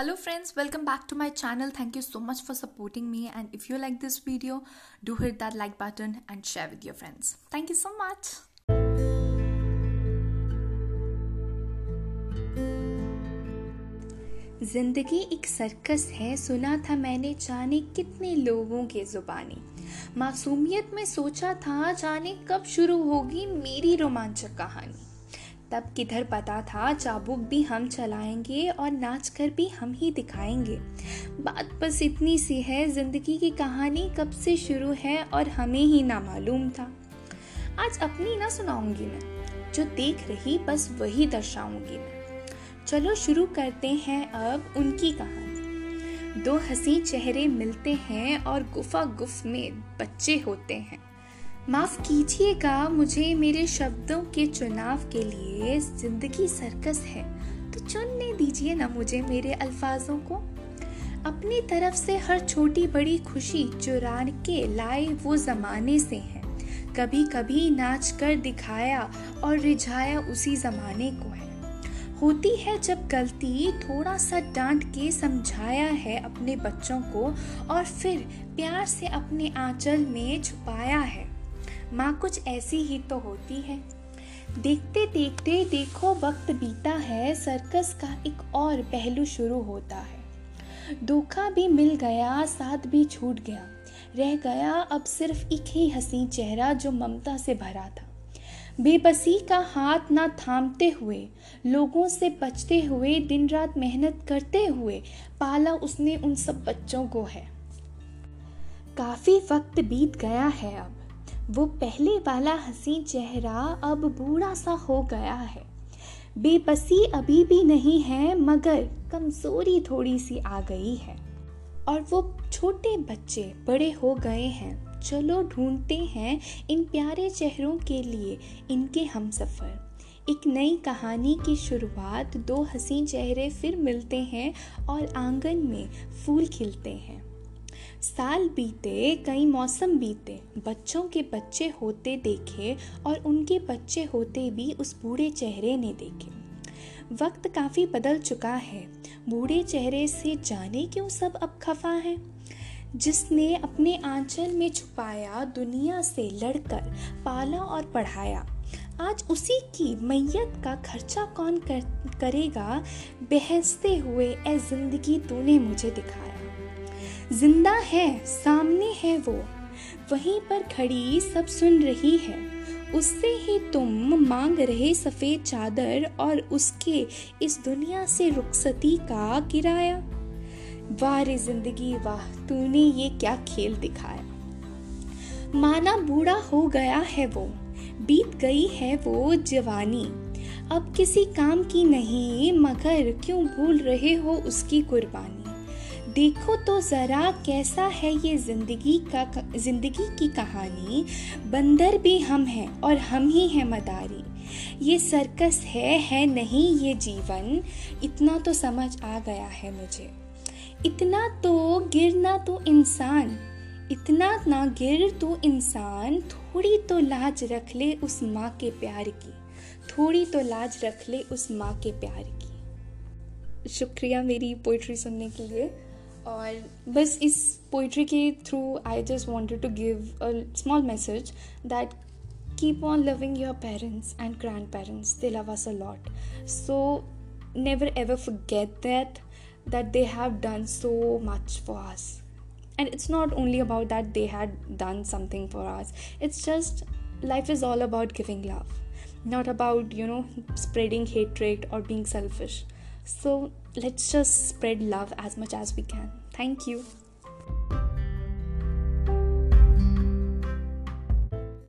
Hello friends welcome back to my channel thank you so much for supporting me and if you like this video do hit that like button and share with your friends thank you so much ज़िंदगी एक circus है। सुना था मैंने जाने कितने लोगों के जुबानी। मासूमियत में सोचा था जाने कब शुरू होगी मेरी रोमांचक कहानी। तब किधर पता था चाबुक भी हम चलाएँगे और नाच कर भी हम ही दिखाएँगे। बात बस इतनी सी है, ज़िंदगी की कहानी कब से शुरू है और हमें ही ना मालूम था। आज अपनी ना सुनाऊँगी मैं, जो देख रही बस वही दर्शाऊँगी मैं। चलो शुरू करते हैं अब उनकी कहानी। दो हँसी चेहरे मिलते हैं और गुफा गुफ में बच्चे होते हैं। माफ़ कीजिएगा, मुझे मेरे शब्दों के चुनाव के लिए ज़िंदगी सर्कस है। तो चुनने दीजिए ना मुझे मेरे अल्फाजों को। अपनी तरफ़ से हर छोटी बड़ी खुशी चुरा के लाए वो जमाने से है। कभी कभी नाच कर दिखाया और रिझाया उसी जमाने को है। होती है जब गलती थोड़ा सा डांट के समझाया है अपने बच्चों को और फिर प्यार से अपने आंचल में छुपाया है। माँ कुछ ऐसी ही तो होती है। देखते देखते देखो वक्त बीता है, सर्कस का एक और पहलू शुरू होता है। धोखा भी मिल गया, साथ भी छूट गया। रह गया अब सिर्फ़ एक ही हसी चेहरा जो ममता से भरा था। बेबसी का हाथ ना थामते हुए, लोगों से बचते हुए दिन रात मेहनत करते हुए पाला उसने उन सब बच्चों को है। काफ़ी वक्त बीत गया है अब। वो पहले वाला हँसी चेहरा अब बूढ़ा सा हो गया है। बेबसी अभी भी नहीं है, मगर कमज़ोरी थोड़ी सी आ गई है। और वो छोटे बच्चे बड़े हो गए हैं। चलो ढूंढते हैं इन प्यारे चेहरों के लिए इनके हम सफ़र एक नई कहानी की शुरुआत, दो हसी चेहरे फिर मिलते हैं और आँगन में फूल खिलते हैं। साल बीते कई मौसम बीते। बच्चों के बच्चे होते देखे और उनके बच्चे होते भी उस बूढ़े चेहरे ने देखे। वक्त काफ़ी बदल चुका है। बूढ़े चेहरे से जाने क्यों सब अब खफा है? जिसने अपने आंचल में छुपाया दुनिया से लड़कर पाला और पढ़ाया। आज उसी की मैयत का खर्चा कौन कर, करेगा? बहसते हुए ए ज़िंदगी तूने मुझे दिखाया। ज़िंदा है, सामने है वो। वहीं पर खड़ी सब सुन रही है। उससे ही तुम मांग रहे सफ़ेद चादर और उसके इस दुनिया से रुखसती का किराया। वाह रे ज़िंदगी वाह, तूने ये क्या खेल दिखाया। माना बूढ़ा हो गया है वो, बीत गई है वो जवानी। अब किसी काम की नहीं, मगर क्यों भूल रहे हो उसकी कुर्बानी? देखो तो ज़रा कैसा है ये ज़िंदगी का ज़िंदगी की कहानी। बंदर भी हम हैं और हम ही हैं मदारी। ये सर्कस है है नहीं ये जीवन। इतना तो समझ आ गया है मुझे। इतना तो गिरना तो इंसान। इतना ना गिर तो इंसान। थोड़ी तो लाज रख ले उस माँ के प्यार की। थोड़ी तो लाज रख ले उस माँ के प्यार की। शुक्रिया मेरी पोइट्री सुनने के लिए। और बस इस पोइट्री के through I just wanted to give a small message that keep on loving your parents and grandparents they love us a lot so never ever forget that that they have done so much for us and it's not only about that they had done something for us it's just life is all about giving love not about you know spreading hatred or being selfish so let's just spread love as much as we can. Thank you.